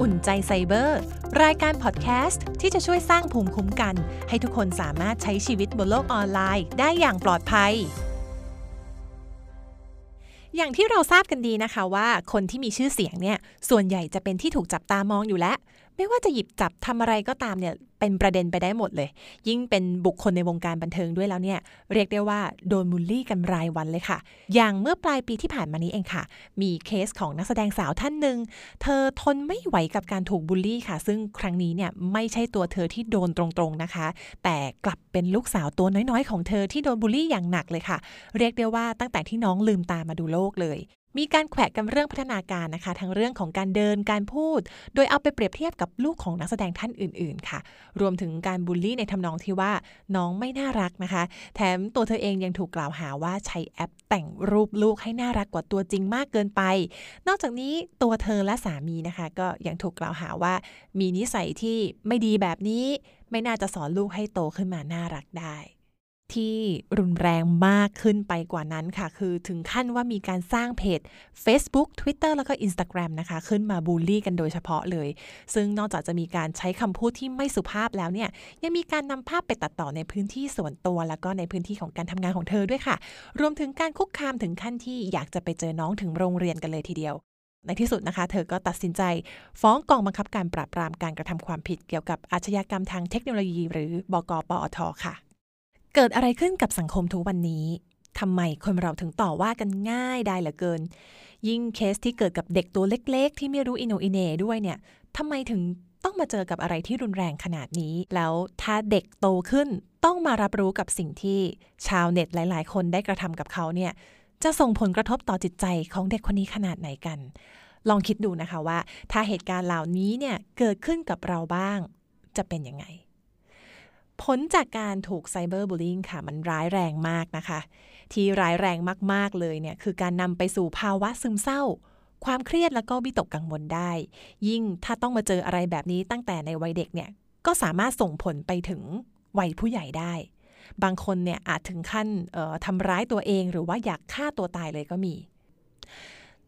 อุ่นใจไซเบอร์ รายการพอดแคสต์ที่จะช่วยสร้างภูมิคุ้มกัน ให้ทุกคนสามารถใช้ชีวิตบนโลกออนไลน์ ได้อย่างปลอดภัย อย่างที่เราทราบกันดีนะคะว่า คนที่มีชื่อเสียงเนี่ย ส่วนใหญ่จะเป็นที่ถูกจับตามองอยู่แล้ว ไม่ว่าจะหยิบจับทำอะไรก็ตามเนี่ย เป็นประเด็นไปได้หมดเลย ยิ่งเป็นบุคคลในวงการบันเทิงด้วยแล้วเนี่ย เรียกได้ว่าโดนมูลลี่กันรายวันเลยค่ะ อย่างเมื่อปลายปีที่ผ่านมานี้เองค่ะ มีเคสของนักแสดงสาวท่านหนึ่ง เธอทนไม่ไหวกับการถูกบูลลี่ค่ะ ซึ่งครั้งนี้เนี่ยไม่ใช่ตัวเธอที่โดนตรงๆนะคะ แต่กลับเป็นลูกสาวตัวน้อยๆ ของเธอที่โดนบูลลี่อย่างหนักเลยค่ะ เรียกได้ว่าตั้งแต่ที่น้องลืมตามาดูโลกเลย มีการแขวะกันเรื่องพัฒนาการนะคะ ทั้งเรื่องของการเดินการพูด โดยเอาไปเปรียบเทียบกับลูกของนักแสดงท่านอื่น ๆ ค่ะ รวมถึงการบูลลี่ในทำนองที่ว่าน้องไม่น่ารักนะคะ แถมตัวเธอเองยังถูกกล่าวหาว่าใช้แอปแต่งรูปลูกให้น่ารักกว่าตัวจริงมากเกินไป นอกจากนี้ตัวเธอและสามีนะคะ ก็ยังถูกกล่าวหาว่า มีนิสัยที่ไม่ดีแบบนี้ ไม่น่าจะสอนลูกให้โตขึ้นมาน่ารักได้ ที่รุนแรงมากขึ้นไปกว่านั้นค่ะ คือถึงขั้นว่ามีการสร้างเพจ Facebook Twitter แล้วก็ Instagram นะคะ ขึ้นมาบูลลี่กันโดยเฉพาะเลย ซึ่งนอกจากจะมีการใช้คำพูดที่ไม่สุภาพแล้วเนี่ย ยังมีการนำภาพไปตัดต่อในพื้นที่ส่วนตัว แล้วก็ในพื้นที่ของการทำงานของเธอด้วยค่ะ รวมถึงการคุกคามถึงขั้นที่อยากจะไปเจอน้องถึงโรงเรียนกันเลยทีเดียวในที่สุดนะคะ เธอก็ตัดสินใจ ฟ้องกองบังคับการปราบปรามการกระทำความผิดเกี่ยวกับอาชญากรรมทางเทคโนโลยี หรือบก.ปอท. ค่ะ เกิดอะไรขึ้นกับสังคมทุกวันนี้ทำไมคนเราถึงต่อว่ากันง่ายได้เหลือเกิน ยิ่งเคสที่เกิดกับเด็กตัวเล็ก ๆ ที่ไม่รู้อินโนอินเนด้วยเนี่ยทำไมถึงต้องมาเจอกับอะไรที่รุนแรงขนาดนี้ แล้วถ้าเด็กโตขึ้นต้องมารับรู้กับสิ่งที่ชาวเน็ตหลาย ๆ คนได้กระทำกับเขาเนี่ยจะส่งผลกระทบต่อจิตใจของเด็กคนนี้ขนาดไหนกัน ลองคิดดูนะคะว่า ถ้าเหตุการณ์เหล่านี้เนี่ยเกิดขึ้นกับเราบ้างจะเป็นยังไง ผลจากการถูกไซเบอร์บูลลิงค่ะ มันร้ายแรงมากนะคะ ที่ร้ายแรงมาก ๆ เลยเนี่ย คือการนำไปสู่ภาวะซึมเศร้า ความเครียดแล้วก็วิตกกังวลได้ ยิ่งถ้าต้องมาเจออะไรแบบนี้ตั้งแต่ในวัยเด็กเนี่ย ก็สามารถส่งผลไปถึงวัยผู้ใหญ่ได้ บางคนเนี่ยอาจถึงขั้นทำร้ายตัวเองหรือว่าอยากฆ่าตัวตายเลยก็มี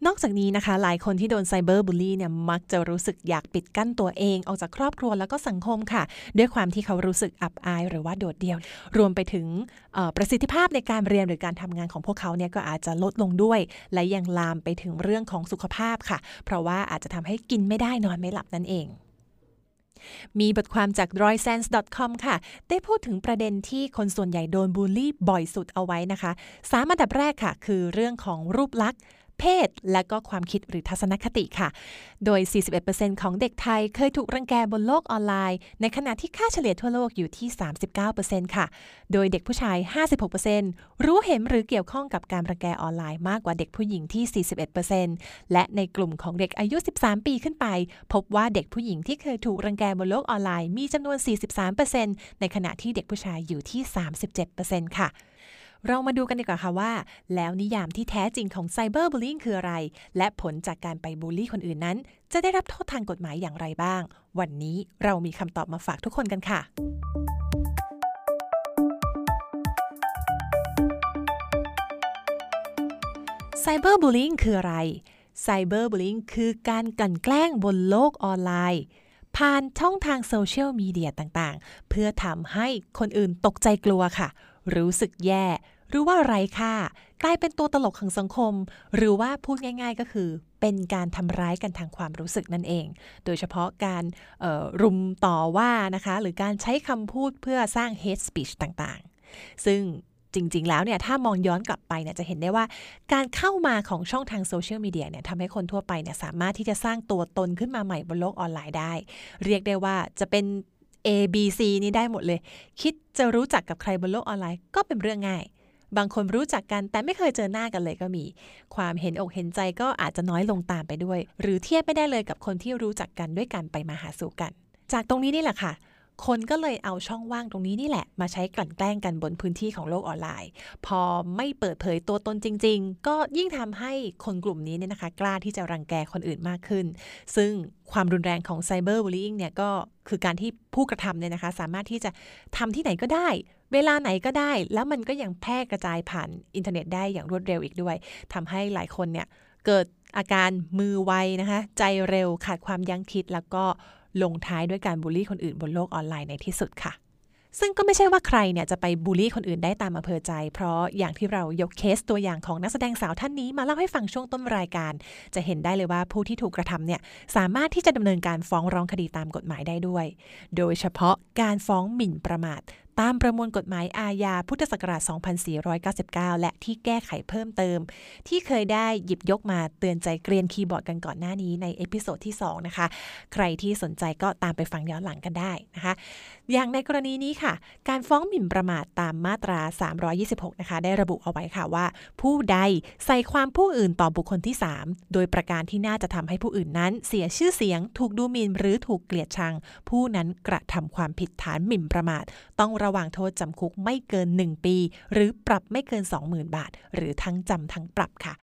นอกจากนี้นะคะ หลายคนที่โดนไซเบอร์บูลลี่เนี่ยมักจะรู้สึกอยากปิดกั้นตัวเอง ออกจากครอบครัวแล้วก็สังคมค่ะ ด้วยความที่เขารู้สึกอับอาย หรือว่าโดดเดี่ยว รวมไปถึงประสิทธิภาพในการเรียนหรือการทำงานของพวกเขาเนี่ยก็อาจจะลดลงด้วย และยังลามไปถึงเรื่องของสุขภาพค่ะ เพราะว่าอาจจะทำให้กินไม่ได้นอนไม่หลับนั่นเองมีบทความจาก r o y s e n s e c o m ค่ะ ได้พูดถึงประเด็นที่คนส่วนใหญ่โดนบูลลี่บ่อยสุดเอาไว้นะคะ สามอันดับแรกค่ะ คือเรื่องของรูปลักษณ์ เพศ และก็ความคิดหรือทัศนคติค่ะ โดย 41%ของเด็กไทยเคยถูกรังแกบนโลกออนไลน์ ในขณะที่ค่าเฉลี่ยทั่วโลกอยู่ที่ 39%ค่ะ โดยเด็กผู้ชาย 56%รู้เห็นหรือเกี่ยวข้องกับการรังแกออนไลน์มากกว่าเด็กผู้หญิงที่ 41%และในกลุ่มของเด็กอายุ 13 ปีขึ้นไป พบว่าเด็กผู้หญิงที่เคยถูกรังแกบนโลกออนไลน์มีจำนวน 43%ในขณะที่เด็กผู้ชายอยู่ที่ 37%ค่ะ เรามาดูกันดีกว่าค่ะว่า แล้วนิยามที่แท้จริงของไซเบอร์บูลลิงคืออะไร และผลจากการไปบูลลี่คนอื่นนั้น จะได้รับโทษทางกฎหมายอย่างไรบ้าง วันนี้เรามีคำตอบมาฝากทุกคนกันค่ะไซเบอร์บูลลิงคืออะไรไซเบอร์บูลลิงคือการกลั่นแกล้งบนโลกออนไลน์ ผ่านช่องทางโซเชียลมีเดียต่างๆ เพื่อทำให้คนอื่นตกใจกลัวค่ะ รู้สึกแย่ หรือว่าไร้ค่ากลายเป็นตัวตลกของสังคม หรือว่าพูดง่าย ๆ ก็คือ เป็นการทำร้ายกันทางความรู้สึกนั่นเอง โดยเฉพาะการรุมต่อว่านะคะ หรือการใช้คำพูดเพื่อสร้าง hate speech ต่างๆ ซึ่งจริง ๆ แล้วเนี่ยถ้ามองย้อนกลับไปเนี่ยจะเห็นได้ว่าการเข้ามาของช่องทางโซเชียลมีเดียเนี่ยทำให้คนทั่วไปเนี่ยสามารถที่จะสร้างตัวตนขึ้นมาใหม่บนโลกออนไลน์ได้ เรียกได้ว่าจะเป็น A B C นี้ได้หมดเลย คิดจะรู้จักกับใครบนโลกออนไลน์ก็เป็นเรื่องง่าย บางคนรู้จักกันแต่ไม่เคยเจอหน้ากันเลยก็มี ความเห็นอกเห็นใจก็อาจจะน้อยลงตามไปด้วย หรือเทียบไม่ได้เลยกับคนที่รู้จักกันด้วยกันไปมาหาสู่กัน จากตรงนี้นี่แหละค่ะคนก็เลยเอาช่องว่างตรงนี้นี่แหละ มาใช้กลั่นแกล้งกันบนพื้นที่ของโลกออนไลน์ พอไม่เปิดเผยตัวตนจริง ๆ ก็ยิ่งทำให้คนกลุ่มนี้เนี่ยนะคะ กล้าที่จะรังแกคนอื่นมากขึ้น ซึ่งความรุนแรงของไซเบอร์บูลลิงเนี่ยก็ คือการที่ผู้กระทำเนี่ยนะคะ สามารถที่จะทำที่ไหนก็ได้ เวลาไหนก็ได้ แล้วมันก็ยังแพร่กระจายผ่านอินเทอร์เน็ตได้อย่างรวดเร็วอีกด้วยทำให้หลายคนเนี่ยเกิดอาการมือไวนะคะ ใจเร็วขาดความยั้งคิดแล้วก็ลงท้ายด้วยการบูลลี่คนอื่นบนโลกออนไลน์ในที่สุดค่ะ ซึ่งก็ไม่ใช่ว่าใครเนี่ยจะไปบูลลี่คนอื่นได้ตามอำเภอใจ เพราะอย่างที่เรายกเคสตัวอย่างของนักแสดงสาวท่านนี้มาเล่าให้ฟังช่วงต้นรายการ จะเห็นได้เลยว่าผู้ที่ถูกกระทำเนี่ยสามารถที่จะดำเนินการฟ้องร้องคดีตามกฎหมายได้ด้วย โดยเฉพาะการฟ้องหมิ่นประมาท ตามประมวลกฎหมายอาญาพุทธศักราช 2499 และที่แก้ไขเพิ่มเติม ที่เคยได้หยิบยกมาเตือนใจเกรียนคีย์บอร์ดกันก่อนหน้านี้ใน episode ที่ 2 นะคะ ใครที่สนใจก็ตามไปฟังย้อนหลังกันได้นะคะ อย่างในกรณีนี้ค่ะ การฟ้องหมิ่นประมาทตามมาตรา 326 นะคะ ได้ระบุเอาไว้ค่ะว่า ผู้ใดใส่ความผู้อื่นต่อบุคคลที่ 3 โดยประการที่น่าจะทำให้ผู้อื่นนั้น เสียชื่อเสียง ถูกดูหมิ่นหรือถูกเกลียดชัง ผู้นั้นกระทำความผิดฐานหมิ่นประมาทต้องระวังโทษจำคุกไม่เกิน 1 ปี หรือปรับไม่เกิน 20,000 บาท หรือทั้งจำทั้งปรับค่ะ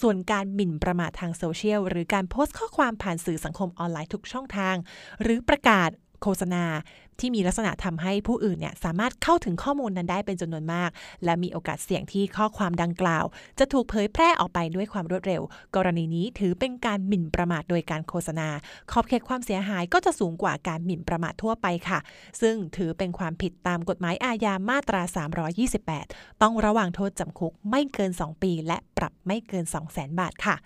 ส่วนการหมิ่นประมาททางโซเชียล หรือการโพสต์ข้อความผ่านสื่อสังคมออนไลน์ทุกช่องทาง หรือประกาศ โฆษณาที่มีลักษณะทำให้ผู้อื่นเนี่ยสามารถเข้าถึงข้อมูลนั้นได้เป็นจำนวนมาก และมีโอกาสเสี่ยงที่ข้อความดังกล่าว จะถูกเผยแพร่ออกไปด้วยความรวดเร็ว กรณีนี้ถือเป็นการหมิ่นประมาทโดยการโฆษณา ขอบเขตความเสียหายก็จะสูงกว่าการหมิ่นประมาททั่วไปค่ะ ซึ่งถือเป็นความผิดตามกฎหมายอาญามาตรา 328 ต้องระวังโทษจำคุกไม่เกิน 2 ปี และปรับไม่เกิน 200,000 บาทค่ะ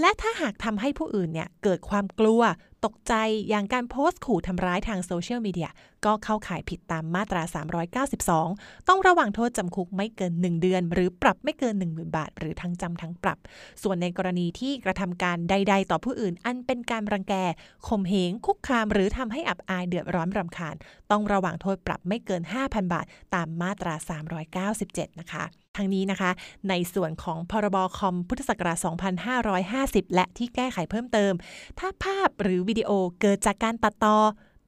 และถ้าหากทำให้ผู้อื่นเนี่ยเกิดความกลัว ตกใจอย่างการโพสต์ขู่ทำร้ายทางโซเชียลมีเดียก็เข้าข่ายผิดตามมาตรา 392 ต้องระวังโทษจำคุกไม่เกิน 1 เดือน หรือปรับไม่เกิน 10,000 บาท หรือทั้งจำทั้งปรับ ส่วนในกรณีที่กระทำการใด ๆ ต่อผู้อื่น อันเป็นการรังแกข่มเหงคุกคาม หรือทำให้อับอายเดือดร้อนรำคาญ ต้องระวังโทษปรับไม่เกิน 5,000 บาท ตามมาตรา 397 นะคะทั้งนี้นะคะ ในส่วนของพรบคอมพุทธศักราช 2550 และที่แก้ไขเพิ่มเติม ถ้าภาพหรือวิดีโอเกิดจากการตัดต่อ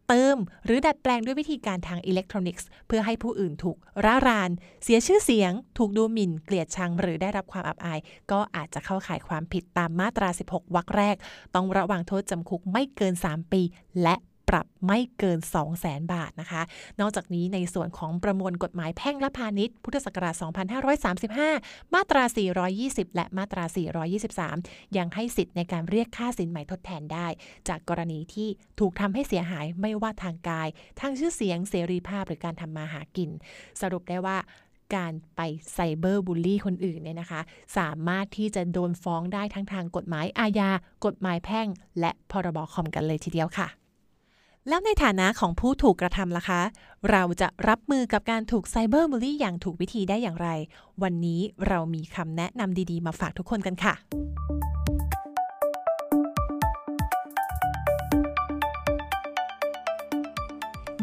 เติม หรือดัดแปลงด้วยวิธีการทางอิเล็กทรอนิกส์ เพื่อให้ผู้อื่นถูกร่าราน เสียชื่อเสียง ถูกดูหมิ่น เกลียดชัง หรือได้รับความอับอาย ก็อาจจะเข้าข่ายความผิดตามมาตรา 16 วรรคแรก ต้องระวังโทษจำคุกไม่เกิน 3 ปี และ ปรับไม่เกิน 2 0 0แสนบาทนะคะ นอกจากนี้ในส่วนของประมวลกฎหมายแพ่งและพาณิชย์ พุทธศักราช 2535 มาตรา 420 และมาตรา 423 ยังให้สิทธิ์ในการเรียกค่าสินใหม่ทดแทนได้ จากกรณีที่ถูกทำให้เสียหายไม่ว่าทางกาย ทางชื่อเสียงเสรีภาพหรือการทำมาหากิน สรุปได้ว่าการไปไซเบอร์บูลลี่คนอื่นเนี่ยนะคะ สามารถที่จะโดนฟ้องได้ทั้งทางกฎหมายอาญา กฎหมายแพ่ง และพรบคอมกันเลยทีเดียวค่ะ แล้วในฐานะของผู้ถูกกระทำล่ะคะ เราจะรับมือกับการถูกไซเบอร์บูลลี่อย่างถูกวิธีได้อย่างไร วันนี้เรามีคำแนะนำดีๆ มาฝากทุกคนกันค่ะ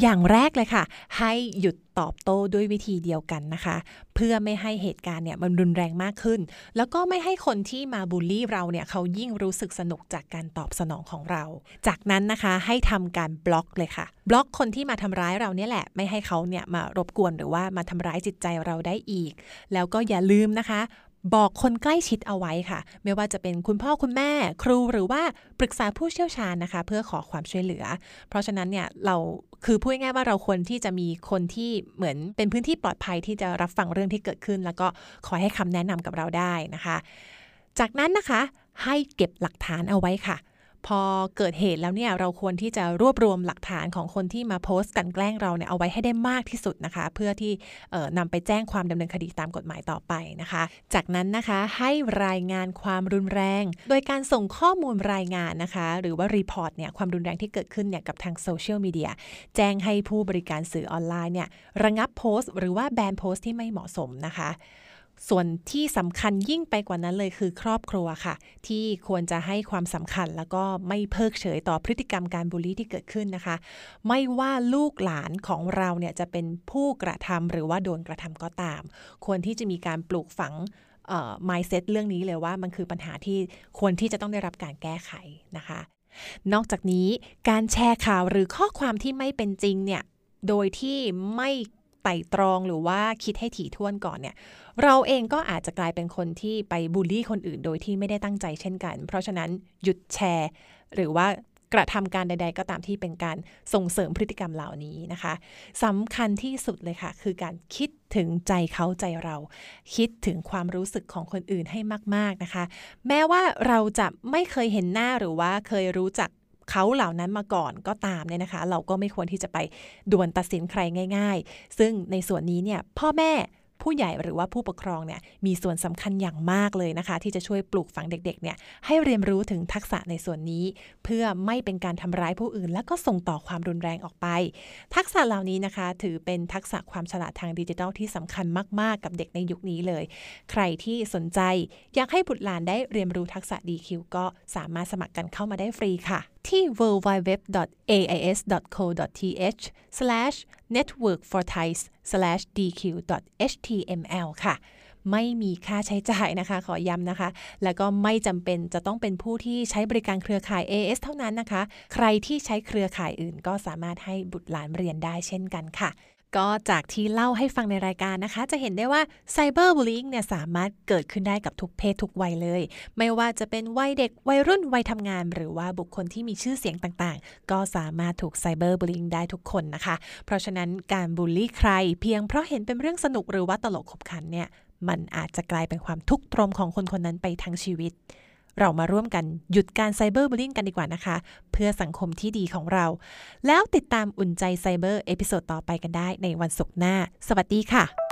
อย่างแรกเลยค่ะ ให้หยุดตอบโต้ด้วยวิธีเดียวกันนะคะ เพื่อไม่ให้เหตุการณ์เนี่ยมันรุนแรงมากขึ้น แล้วก็ไม่ให้คนที่มาบูลลี่เราเนี่ยเขายิ่งรู้สึกสนุกจากการตอบสนองของเรา จากนั้นนะคะให้ทำการบล็อกเลยค่ะ บล็อกคนที่มาทำร้ายเราเนี่ยแหละ ไม่ให้เขาเนี่ยมารบกวนหรือว่ามาทำร้ายจิตใจเราได้อีก แล้วก็อย่าลืมนะคะ บอกคนใกล้ชิดเอาไว้ค่ะ ไม่ว่าจะเป็นคุณพ่อคุณแม่ครูหรือว่าปรึกษาผู้เชี่ยวชาญนะคะ เพื่อขอความช่วยเหลือ เพราะฉะนั้นเนี่ยเราคือพูดง่ายว่าเราควรที่จะมีคนที่เหมือนเป็นพื้นที่ปลอดภัยที่จะรับฟังเรื่องที่เกิดขึ้น แล้วก็ขอให้คำแนะนำกับเราได้นะคะ จากนั้นนะคะให้เก็บหลักฐานเอาไว้ค่ะ พอเกิดเหตุแล้วเนี่ยเราควรที่จะรวบรวมหลักฐานของคนที่มาโพสต์กันแกล้งเราเนี่ยเอาไว้ให้ได้มากที่สุดนะคะ เพื่อที่นำไปแจ้งความดำเนินคดีตามกฎหมายต่อไปนะคะ จากนั้นนะคะให้รายงานความรุนแรง โดยการส่งข้อมูลรายงานนะคะ หรือว่า report เนี่ยความรุนแรงที่เกิดขึ้นเนี่ยกับทางโซเชียลมีเดียแจ้งให้ผู้บริการสื่อออนไลน์เนี่ยระงับโพสต์ หรือว่าแบนโพสต์ที่ไม่เหมาะสมนะคะ ส่วนที่สำคัญยิ่งไปกว่านั้นเลยคือครอบครัวค่ะ ที่ควรจะให้ความสำคัญแล้วก็ไม่เพิกเฉยต่อพฤติกรรมการบูลลี่ที่เกิดขึ้นนะคะ ไม่ว่าลูกหลานของเราเนี่ยจะเป็นผู้กระทำหรือว่าโดนกระทำก็ตาม ควรที่จะมีการปลูกฝังเอ่อ mindset เรื่องนี้เลยว่ามันคือปัญหาที่ควรที่จะต้องได้รับการแก้ไขนะคะ นอกจากนี้การแชร์ข่าวหรือข้อความที่ไม่เป็นจริงเนี่ยโดยที่ไม่ ไต่ตรองหรือว่าคิดให้ถี่ถ้วนก่อนเนี่ย เราเองก็อาจจะกลายเป็นคนที่ไปบูลลี่คนอื่นโดยที่ไม่ได้ตั้งใจเช่นกัน เพราะฉะนั้นหยุดแชร์ หรือว่ากระทำการใด ๆ ก็ตามที่เป็นการส่งเสริมพฤติกรรมเหล่านี้นะคะสำคัญที่สุดเลยค่ะ คือการคิดถึงใจเขาใจเรา คิดถึงความรู้สึกของคนอื่นให้มาก ๆนะคะ แม้ว่าเราจะไม่เคยเห็นหน้าหรือว่าเคยรู้จัก เขาเหล่านั้นมาก่อนก็ตามเนี่ยนะคะ เราก็ไม่ควรที่จะไปด่วนตัดสินใครง่าย ๆ ซึ่งในส่วนนี้เนี่ยพ่อแม่ผู้ใหญ่หรือว่าผู้ปกครองเนี่ยมีส่วนสำคัญอย่างมากเลยนะคะ ที่จะช่วยปลูกฝังเด็กๆเนี่ยให้เรียนรู้ถึงทักษะในส่วนนี้ เพื่อไม่เป็นการทำร้ายผู้อื่น และก็ส่งต่อความรุนแรงออกไป ทักษะเหล่านี้นะคะ ถือเป็นทักษะความฉลาดทางดิจิทัลที่สำคัญมากๆ กับเด็กในยุคนี้เลย ใครที่สนใจอยากให้บุตรหลานได้เรียนรู้ทักษะ DQ ก็สามารถสมัครกันเข้ามาได้ฟรีค่ะที่ www.ais.co.th/networkforthais/dq.html ค่ะ ไม่มีค่าใช้จ่ายนะคะ ขอย้ำนะคะ แล้วก็ไม่จำเป็นจะต้องเป็นผู้ที่ใช้บริการเครือข่าย AS เท่านั้นนะคะ ใครที่ใช้เครือข่ายอื่นก็สามารถให้บุตรหลานเรียนได้เช่นกันค่ะ ก็จากที่เล่าให้ฟังในรายการนะคะ จะเห็นได้ว่าไซเบอร์บูล i ิงเนี่ยสามารถเกิดขึ้นได้กับทุกเพศทุกวัยเลย ไม่ว่าจะเป็นวัยเด็กวัยรุ่นวัยทำงาน หรือว่าบุคคลที่มีชื่อเสียงต่างๆ ก็สามารถถูกไซเบอร์บูล i ิงได้ทุกคนนะคะ เพราะฉะนั้นการบูลลี่ใคร เพียงเพราะเห็นเป็นเรื่องสนุกหรือว่าตลกขบขันเนี่ยมันอาจจะกลายเป็นความทุกข์ทรมานของคนคนนั้นไปทั้งชีวิต เรามาร่วมกันหยุดการ cyberbullying กันดีกว่านะคะ เพื่อสังคมที่ดีของเรา แล้วติดตามอุ่นใจ CYBER episode ต่อไปกันได้ในวันศุกร์หน้า สวัสดีค่ะ